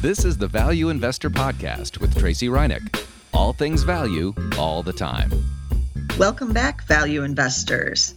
This is the Value Investor Podcast with Tracey Ryniec. All things value, all the time. Welcome back, value investors.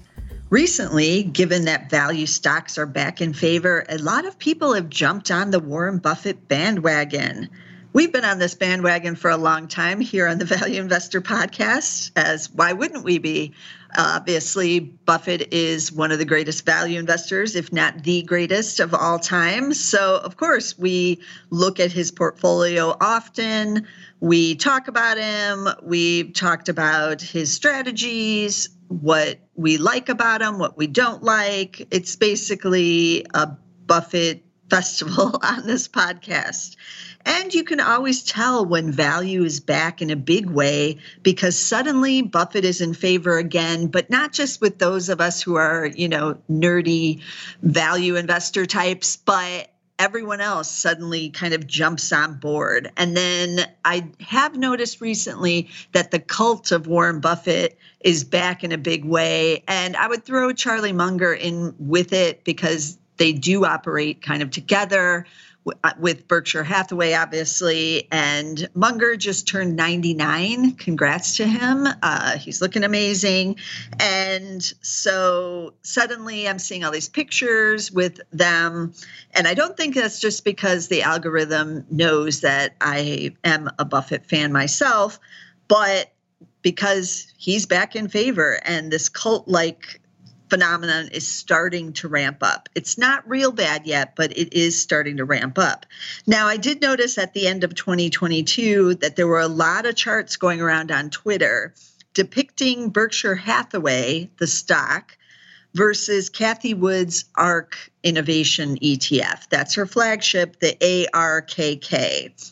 Recently, given that value stocks are back in favor, a lot of people have jumped on the Warren Buffett bandwagon. We've been on this bandwagon for a long time here on the Value Investor Podcast, as why wouldn't we be? Obviously, Buffett is one of the greatest value investors, if not the greatest of all time. So, of course, we look at his portfolio often. We talk about him. We've talked about his strategies, what we like about him, what we don't like. It's basically a Buffett festival on this podcast. And you can always tell when value is back in a big way because suddenly Buffett is in favor again, but not just with those of us who are, you know, nerdy value investor types, but everyone else suddenly kind of jumps on board. And then I have noticed recently that the cult of Warren Buffett is back in a big way. And I would throw Charlie Munger in with it because they do operate kind of together. Uh, with Berkshire Hathaway, obviously. And Munger just turned 99. Congrats to him. Uh, he's looking amazing. And so suddenly I'm seeing all these pictures with them. And I don't think that's just because the algorithm knows that I am a Buffett fan myself, but because he's back in favor and this cult like phenomenon is starting to ramp up. It's not real bad yet, but it is starting to ramp up. Now, I did notice at the end of 2022 that there were a lot of charts going around on Twitter depicting Berkshire Hathaway, the stock, versus Cathie Wood's ARK Innovation ETF. That's her flagship, the ARKK.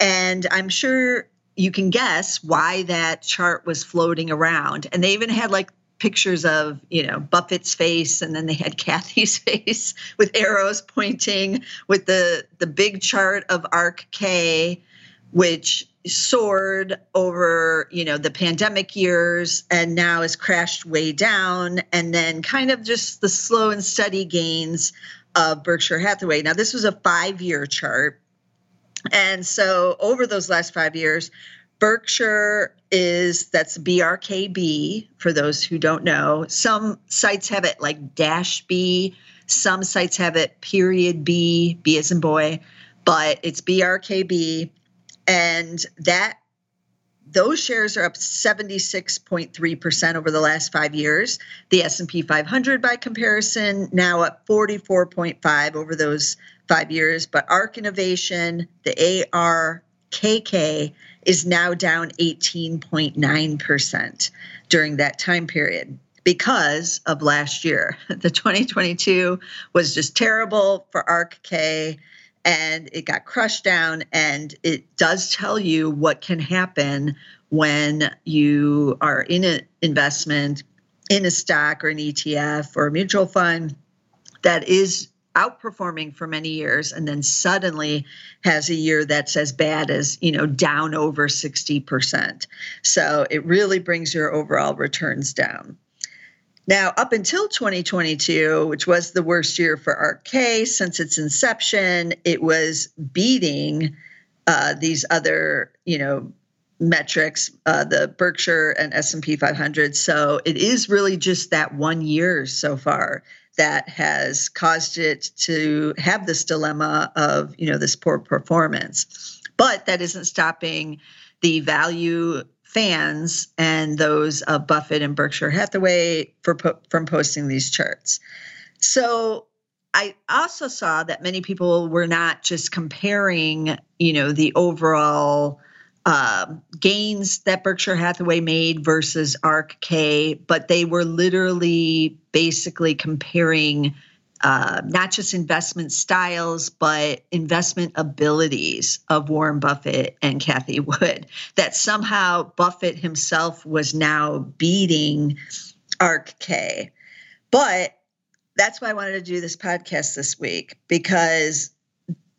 And I'm sure you can guess why that chart was floating around. And they even had like pictures of you know Buffett's face, and then they had Cathie's face with arrows pointing, with the the big chart of ARK K, which soared over you know the pandemic years and now has crashed way down, and then kind of just the slow and steady gains of Berkshire Hathaway. Now this was a five year chart. And so over those last five years, Berkshire is that's BRKB for those who don't know. Some sites have it like dash B, some sites have it period B, B as in boy, but it's BRKB. And that those shares are up 76.3% over the last 5 years. The S&P 500 by comparison now up 44.5 over those 5 years, but ARK Innovation, the ARKK is now down 18.9% during that time period because of last year. The 2022 was just terrible for ARKK and it got crushed down. And it does tell you what can happen when you are in an investment in a stock or an ETF or a mutual fund that is outperforming for many years and then suddenly has a year that's as bad as you know down over 60% so it really brings your overall returns down. Now up until 2022 which was the worst year for ARKK since its inception it was beating uh, these other you know metrics uh, the berkshire and s&p 500 so it is really just that one year so far that has caused it to have this dilemma of you know this poor performance. But that isn't stopping the value fans and those of buffett and berkshire hathaway for from posting these charts. So i also saw that many people were not just comparing you know the overall uh, gains that Berkshire Hathaway made versus ARKK, but they were literally basically comparing uh, not just investment styles, but investment abilities of Warren Buffett and Cathie Wood. That somehow Buffett himself was now beating ARKK. But that's why I wanted to do this podcast this week because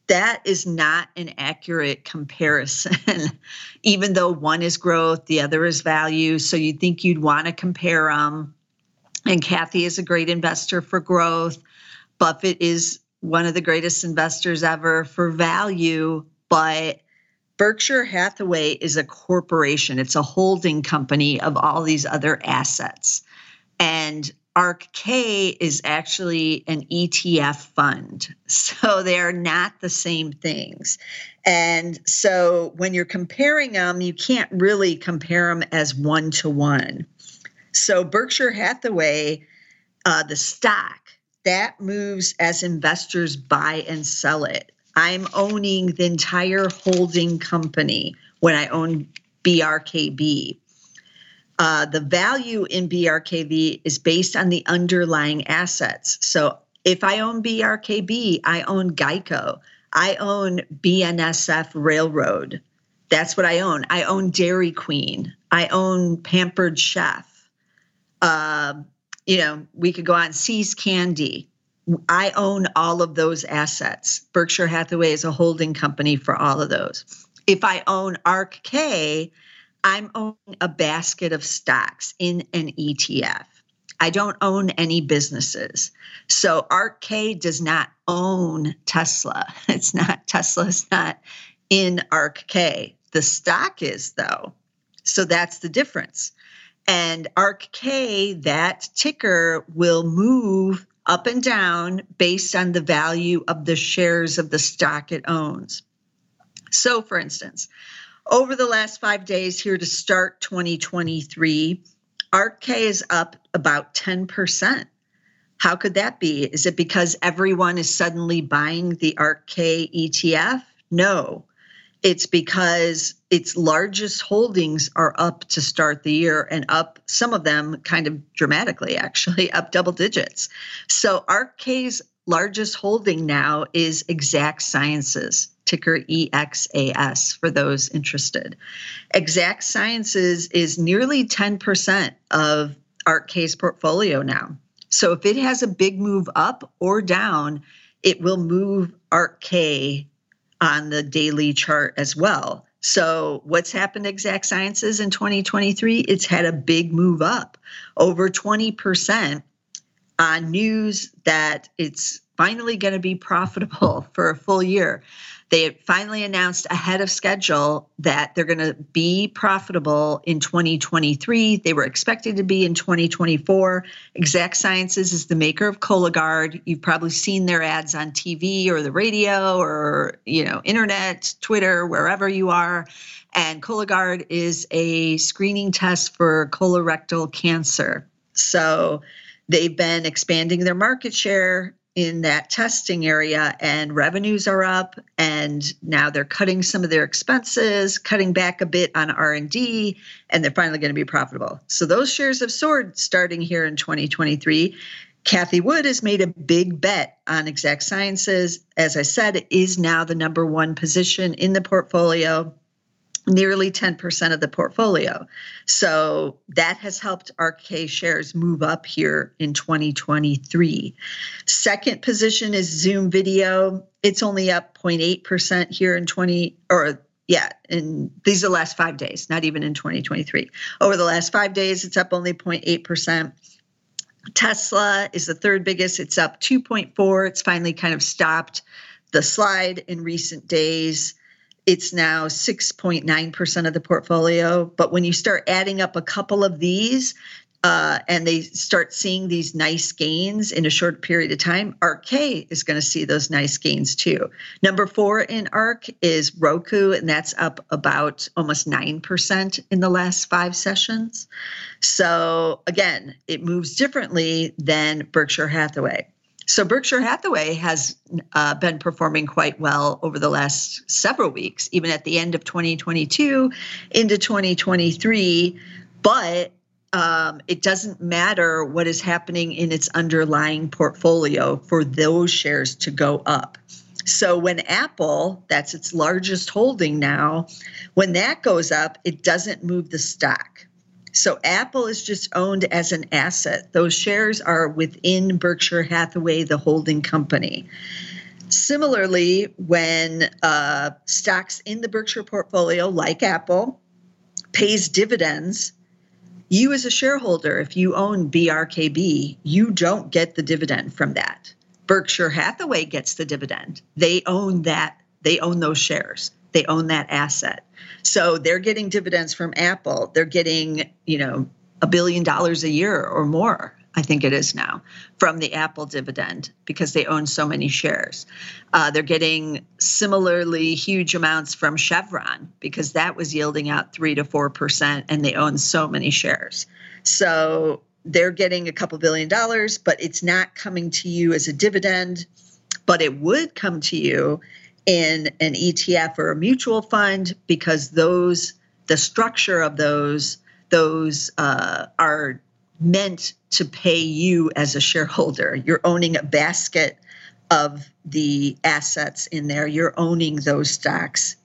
that is not an accurate comparison, even though one is growth, the other is value. So you'd think you'd want to compare them. And Cathie is a great investor for growth. Buffett is one of the greatest investors ever for value, but Berkshire Hathaway is a corporation, it's a holding company of all these other assets. And ARKK is actually an ETF fund. So they're not the same things. And so when you're comparing them, you can't really compare them as one to one. So Berkshire Hathaway, uh, the stock, that moves as investors buy and sell it. I'm owning the entire holding company when I own BRKB. Uh, the value in BRKB is based on the underlying assets. So if I own BRKB, I own Geico. I own BNSF Railroad. That's what I own. I own Dairy Queen. I own Pampered Chef. Uh, you know, we could go on See's Candy. I own all of those assets. Berkshire Hathaway is a holding company for all of those. If I own ARKK, I'm owning a basket of stocks in an ETF. I don't own any businesses. So ARKK does not own Tesla. It's not Tesla's not in ARKK. The stock is though. So that's the difference. And ARKK, that ticker will move up and down based on the value of the shares of the stock it owns. So, for instance, over the last five days here to start 2023, ARKK is up about 10%. How could that be? Is it because everyone is suddenly buying the ARKK ETF? No. It's because its largest holdings are up to start the year and up some of them kind of dramatically actually up double digits so ARKK's largest holding now is exact sciences ticker exas for those interested. Exact sciences is nearly 10% of ARKK's portfolio now. So if it has a big move up or down it will move ARKK on the daily chart as well. So, what's happened to Exact Sciences in 2023? It's had a big move up, over 20% on news that it's finally going to be profitable for a full year. They finally announced ahead of schedule that they're going to be profitable in 2023. They were expected to be in 2024. Exact Sciences is the maker of Cologuard. You've probably seen their ads on TV or the radio or, you know, internet, Twitter, wherever you are. And Cologuard is a screening test for colorectal cancer. So they've been expanding their market share in that testing area and revenues are up and now they're cutting some of their expenses cutting back a bit on r&d and they're finally going to be profitable so those shares have soared starting here in 2023 Cathie Wood has made a big bet on Exact Sciences. As I said, it is now the number one position in the portfolio nearly 10% of the portfolio. So that has helped ARKK shares move up here in 2023. Second position is Zoom Video. It's only up 0.8% here in 20 or yeah, in these are the last 5 days, not even in 2023. Over the last 5 days it's up only 0.8%. Tesla is the third biggest. It's up 2.4. It's finally kind of stopped the slide in recent days it's now 6.9% of the portfolio. But when you start adding up a couple of these, uh, and they start seeing these nice gains in a short period of time, ARKK is going to see those nice gains too. Number four in ARK is Roku, and that's up about almost 9% in the last five sessions. So again, it moves differently than Berkshire Hathaway. So Berkshire Hathaway has uh, been performing quite well over the last several weeks, even at the end of 2022 into 2023. But um, it doesn't matter what is happening in its underlying portfolio for those shares to go up. So when Apple, that's its largest holding now, when that goes up, it doesn't move the stock. So Apple is just owned as an asset. Those shares are within Berkshire Hathaway, the holding company. Similarly, when uh, stocks in the Berkshire portfolio, like Apple, pays dividends, you as a shareholder, if you own BRKB, you don't get the dividend from that. Berkshire Hathaway gets the dividend. They own that, they own those shares, they own that asset. So they're getting dividends from Apple. They're getting, you know, a billion dollars a year or more I think it is now, from the Apple dividend because they own so many shares. Uh, they're getting similarly huge amounts from Chevron because that was yielding out three to four percent, and they own so many shares. So they're getting a couple billion dollars, but it's not coming to you as a dividend, but it would come to you in an ETF or a mutual fund because those the structure of those those uh, are meant to pay you as a shareholder. You're owning a basket of the assets in there, you're owning those stocks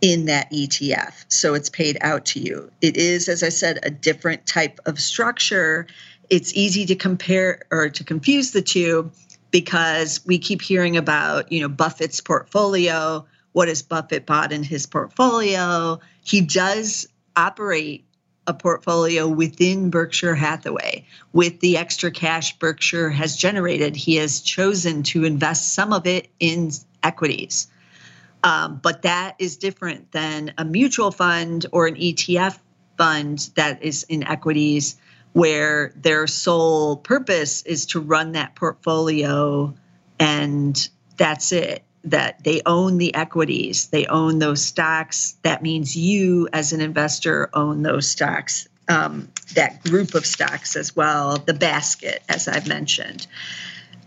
in that ETF. So it's paid out to you. It is, as I said, a different type of structure. It's easy to compare or to confuse the two because we keep hearing about, you know, Buffett's portfolio. What has Buffett bought in his portfolio? He does operate a portfolio within Berkshire Hathaway. With the extra cash Berkshire has generated, he has chosen to invest some of it in equities. Um, but that is different than a mutual fund or an ETF fund that is in equities, where their sole purpose is to run that portfolio and that's it that they own the equities, they own those stocks. That means you, as an investor, own those stocks, um, that group of stocks as well, the basket, as I've mentioned.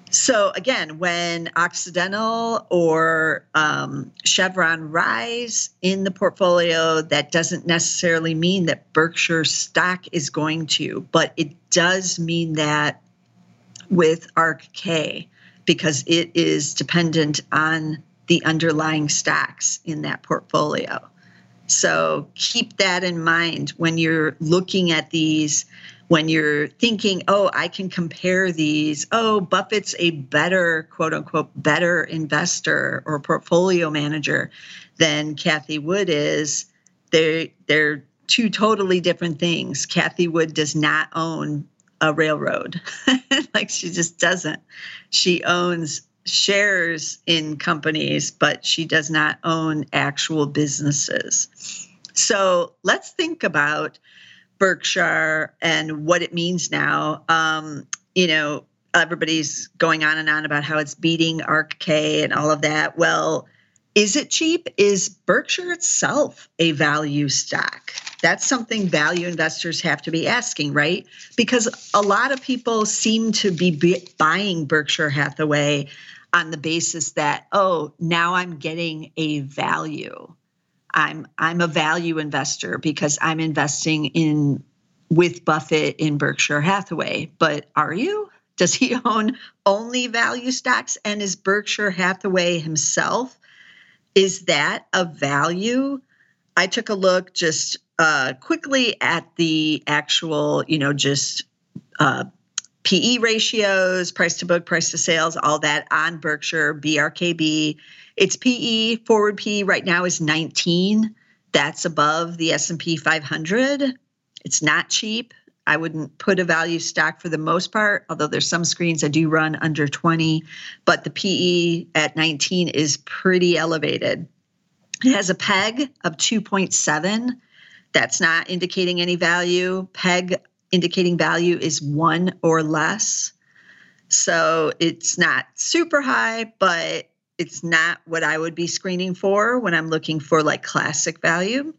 So, again, when Occidental or um, Chevron rise in the portfolio, that doesn't necessarily mean that Berkshire stock is going to, but it does mean that with ARKK because it is dependent on the underlying stocks in that portfolio. So keep that in mind when you're looking at these, when you're thinking, oh, I can compare these. Oh, Buffett's a better, quote unquote, better investor or portfolio manager than Cathie Wood is. They're, they're two totally different things. Cathie Wood does not own a railroad. like she just doesn't. She owns shares in companies, but she does not own actual businesses. So let's think about Berkshire and what it means now. Um, you know, everybody's going on and on about how it's beating ARKK and all of that. Well, is it cheap? Is Berkshire itself a value stock? That's something value investors have to be asking, right? Because a lot of people seem to be buying Berkshire Hathaway on the basis that, oh, now I'm getting a value. I'm I'm a value investor because I'm investing in with Buffett in Berkshire Hathaway. But are you? Does he own only value stocks? And is Berkshire Hathaway himself? Is that a value? I took a look just uh, quickly at the actual, you know, just uh, PE ratios, price to book, price to sales, all that on Berkshire, BRKB. Its PE, forward PE right now is 19. That's above the S&P 500. It's not cheap. I wouldn't put a value stock for the most part, although there's some screens I do run under 20, but the PE at 19 is pretty elevated. It has a PEG of 2.7 that's not indicating any value. PEG indicating value is one or less. So it's not super high, but it's not what I would be screening for when I'm looking for like classic value.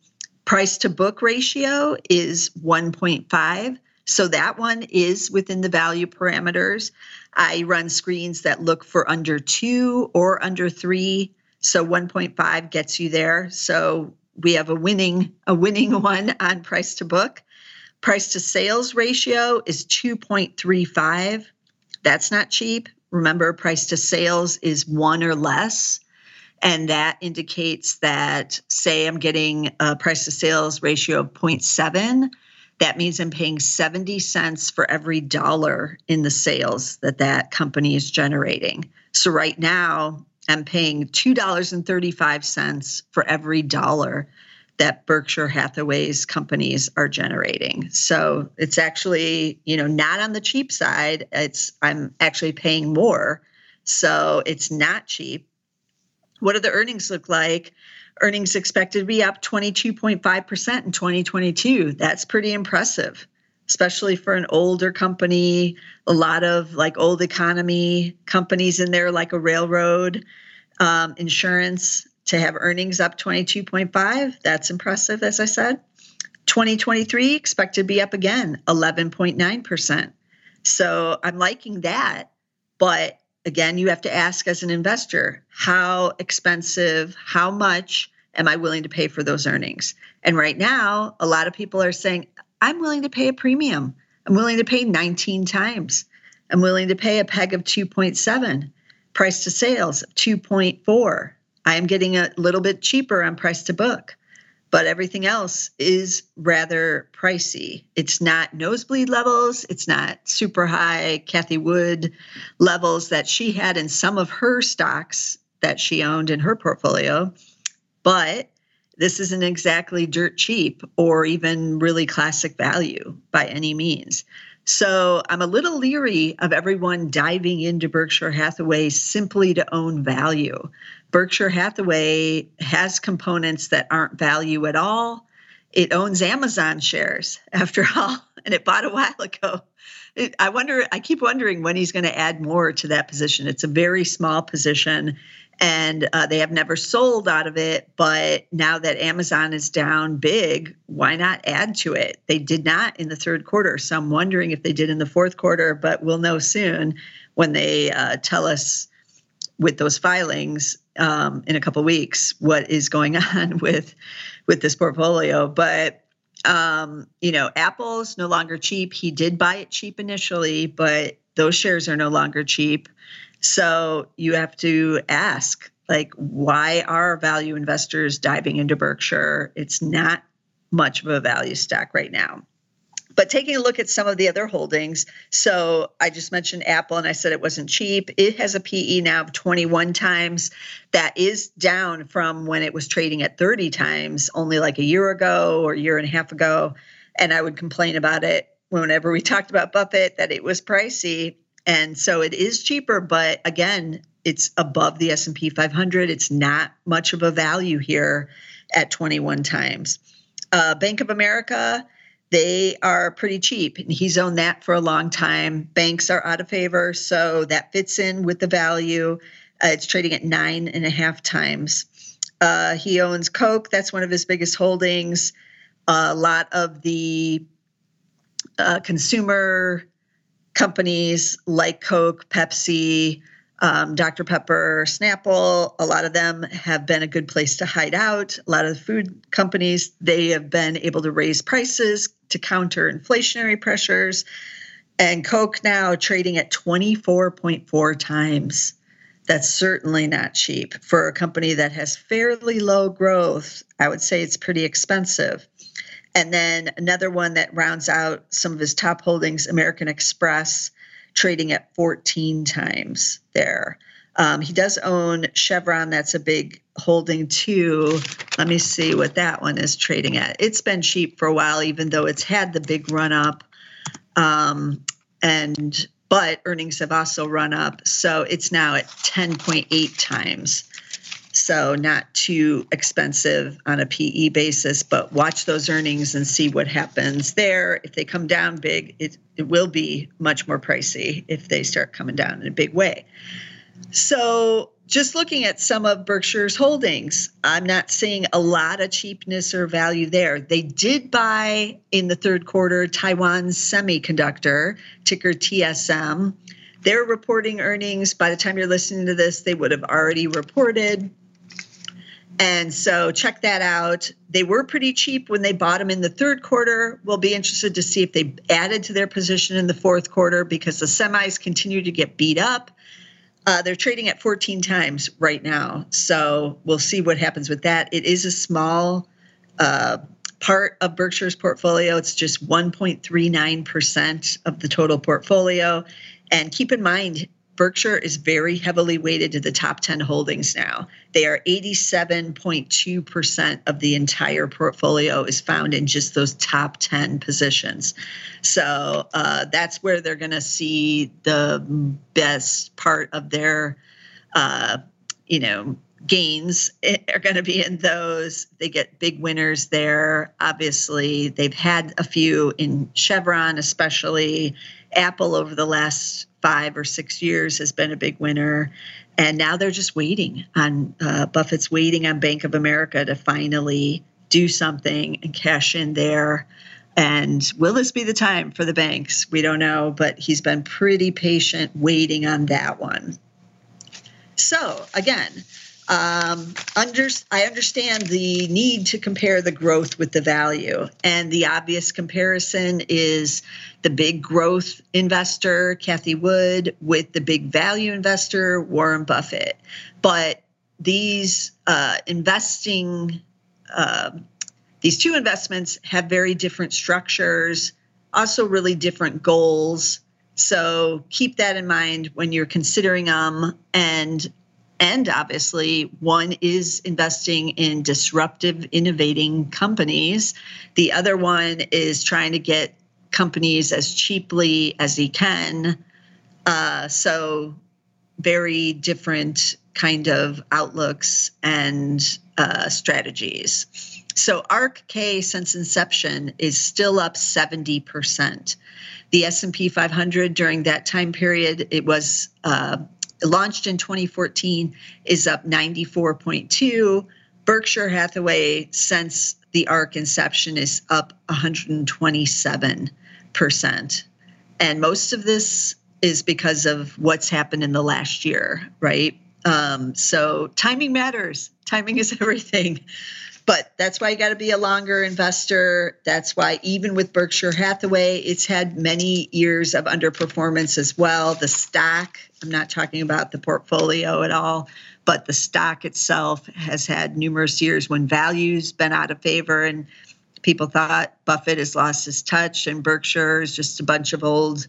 Price to book ratio is 1.5. So that one is within the value parameters. I run screens that look for under two or under three. So 1.5 gets you there. So we have a winning a winning one on price to book. Price to sales ratio is 2.35. That's not cheap. Remember, price to sales is one or less. And that indicates that, say, I'm getting a price to sales ratio of 0.7. That means I'm paying 70 cents for every dollar in the sales that that company is generating. So right now, I'm paying $2.35 for every dollar that Berkshire Hathaway's companies are generating. So it's actually, you know, not on the cheap side. It's I'm actually paying more So it's not cheap. What do the earnings look like? Earnings expected to be up 22.5% in 2022. That's pretty impressive, especially for an older company. A lot of like old economy companies in there, like a railroad, um, insurance, to have earnings up 22.5. That's impressive, as I said. 2023 expected to be up again 11.9%. So I'm liking that. But again, you have to ask as an investor how expensive, how much am I willing to pay for those earnings? And right now, a lot of people are saying, I'm willing to pay a premium. I'm willing to pay 19 times. I'm willing to pay a peg of 2.7, price to sales of 2.4. I am getting a little bit cheaper on price to book but everything else is rather pricey. It's not nosebleed levels, it's not super high Cathie Wood levels that she had in some of her stocks that she owned in her portfolio, but this isn't exactly dirt cheap or even really classic value by any means. So I'm a little leery of everyone diving into Berkshire Hathaway simply to own value. Berkshire Hathaway has components that aren't value at all. It owns Amazon shares, after all, and it bought a while ago. I wonder, I keep wondering when he's going to add more to that position. It's a very small position, and uh, they have never sold out of it. But now that Amazon is down big, why not add to it? They did not in the third quarter. So I'm wondering if they did in the fourth quarter, but we'll know soon when they uh, tell us with those filings um, in a couple weeks what is going on with with this portfolio. But um, you know, Apple's no longer cheap. He did buy it cheap initially, but those shares are no longer cheap. So you have to ask, like, why are value investors diving into Berkshire? It's not much of a value stock right now. But taking a look at some of the other holdings, so I just mentioned Apple and I said it wasn't cheap. It has a PE now of 21 times. That is down from when it was trading at 30 times only like a year ago or a year and a half ago. And I would complain about it whenever we talked about Buffett that it was pricey. And so it is cheaper, but again, it's above the S&P 500. It's not much of a value here at 21 times. Uh, Bank of America they are pretty cheap. And he's owned that for a long time. Banks are out of favor, so that fits in with the value. Uh, it's trading at nine and a half times. Uh, he owns Coke, that's one of his biggest holdings. a lot of the uh, consumer companies like Coke, Pepsi, um, Dr. Pepper, Snapple, a lot of them have been a good place to hide out. A lot of the food companies, they have been able to raise prices to counter inflationary pressures. And Coke now trading at 24.4 times. That's certainly not cheap for a company that has fairly low growth. I would say it's pretty expensive. And then another one that rounds out some of his top holdings, American Express trading at 14 times there. Um, he does own Chevron. That's a big holding too. Let me see what that one is trading at. It's been cheap for a while, even though it's had the big run up. Um, and but earnings have also run up, so it's now at 10.8 times. So not too expensive on a PE basis, but watch those earnings and see what happens there. If they come down big, it, it will be much more pricey if they start coming down in a big way. So just looking at some of Berkshire's holdings, I'm not seeing a lot of cheapness or value there. They did buy in the third quarter Taiwan Semiconductor, ticker TSM. They're reporting earnings. By the time you're listening to this, they would have already reported. And so check that out. They were pretty cheap when they bought them in the third quarter. We'll be interested to see if they added to their position in the fourth quarter because the semis continue to get beat up. Uh, they're trading at 14 times right now. So we'll see what happens with that. It is a small uh, part of Berkshire's portfolio. It's just 1.39% of the total portfolio. And keep in mind, Berkshire is very heavily weighted to the top 10 holdings now. They are 87.2% of the entire portfolio is found in just those top 10 positions. So uh, that's where they're going to see the best part of their, uh, you know, gains are going to be in those. They get big winners there. Obviously, they've had a few in Chevron, especially Apple over the last five or six years has been a big winner. And now they're just waiting on uh, Buffett's waiting on Bank of America to finally do something and cash in there. And will this be the time for the banks? We don't know, but he's been pretty patient waiting on that one. So, again, um, under, I understand the need to compare the growth with the value. And the obvious comparison is the big growth investor, Cathie Wood, with the big value investor, Warren Buffett. But these uh, investing, uh, these two investments have very different structures, also really different goals. So keep that in mind when you're considering them. And and obviously, one is investing in disruptive, innovating companies. The other one is trying to get companies as cheaply as he can. Uh, so, very different kind of outlooks and uh, strategies. So ARK K since inception is still up 70%. The S&P 500 during that time period, it was uh, launched in 2014 is up 94.2 berkshire hathaway since the ark inception is up 127% and most of this is because of what's happened in the last year right? Um, so timing matters. Timing is everything but that's why you got to be a longer investor. That's why, even with Berkshire Hathaway, it's had many years of underperformance as well. The stock, I'm not talking about the portfolio at all, but the stock itself has had numerous years when value's been out of favor and people thought Buffett has lost his touch and Berkshire is just a bunch of old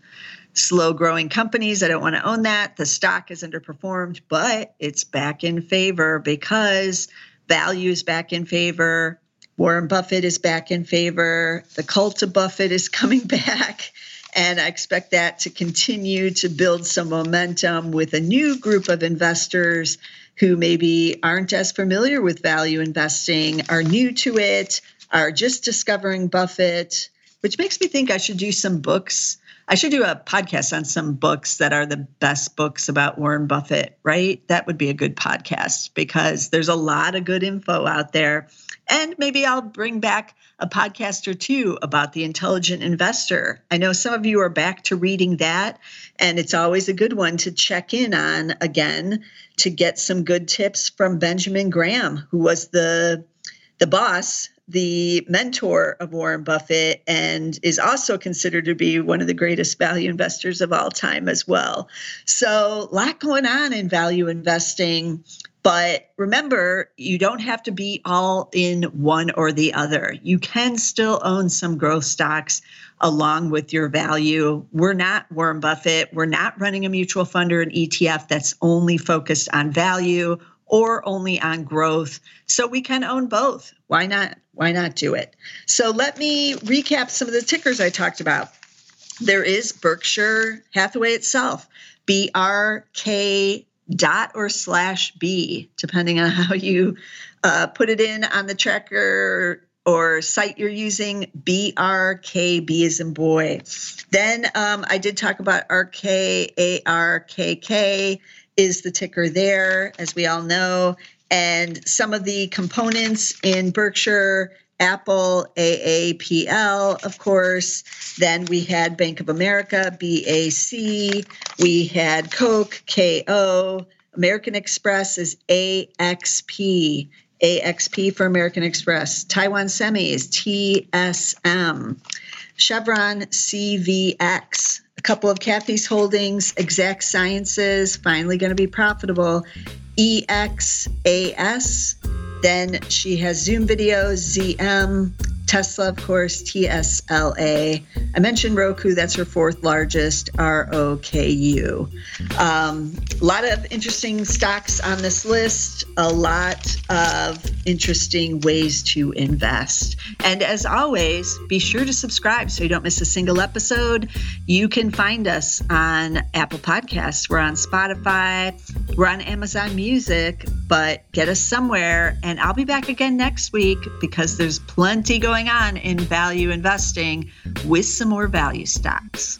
slow growing companies. I don't want to own that. The stock has underperformed, but it's back in favor because value is back in favor. Warren Buffett is back in favor. The cult of Buffett is coming back. And I expect that to continue to build some momentum with a new group of investors who maybe aren't as familiar with value investing, are new to it, are just discovering Buffett, which makes me think I should do some books I should do a podcast on some books that are the best books about Warren Buffett, right? That would be a good podcast because there's a lot of good info out there. And maybe I'll bring back a podcast or two about the intelligent investor. I know some of you are back to reading that, and it's always a good one to check in on again to get some good tips from Benjamin Graham, who was the the boss the mentor of Warren Buffett and is also considered to be one of the greatest value investors of all time as well. So, a lot going on in value investing. But remember, you don't have to be all in one or the other. You can still own some growth stocks along with your value. We're not Warren Buffett. We're not running a mutual fund or an ETF that's only focused on value or only on growth. So we can own both. Why not? Why not do it? So let me recap some of the tickers I talked about. There is Berkshire Hathaway itself, BRK dot or slash B, depending on how you uh, put it in on the tracker or site you're using, BRKB is in boy. Then um, I did talk about RKARKK is the ticker there, as we all know. And some of the components in Berkshire, Apple, AAPL, of course. Then we had Bank of America, BAC. We had Coke, KO. American Express is AXP. AXP for American Express. Taiwan Semi is TSM. Chevron CVX a couple of Cathie's holdings, Exact Sciences, finally going to be profitable, EXAS. Then she has Zoom videos, ZM, Tesla, of course, TSLA. I mentioned Roku, that's her fourth largest, R O K U. Um, a lot of interesting stocks on this list, a lot of interesting ways to invest. And as always, be sure to subscribe so you don't miss a single episode. You can find us on Apple Podcasts, we're on Spotify, we're on Amazon Music, but get us somewhere. And I'll be back again next week because there's plenty going going on in value investing with some more value stocks.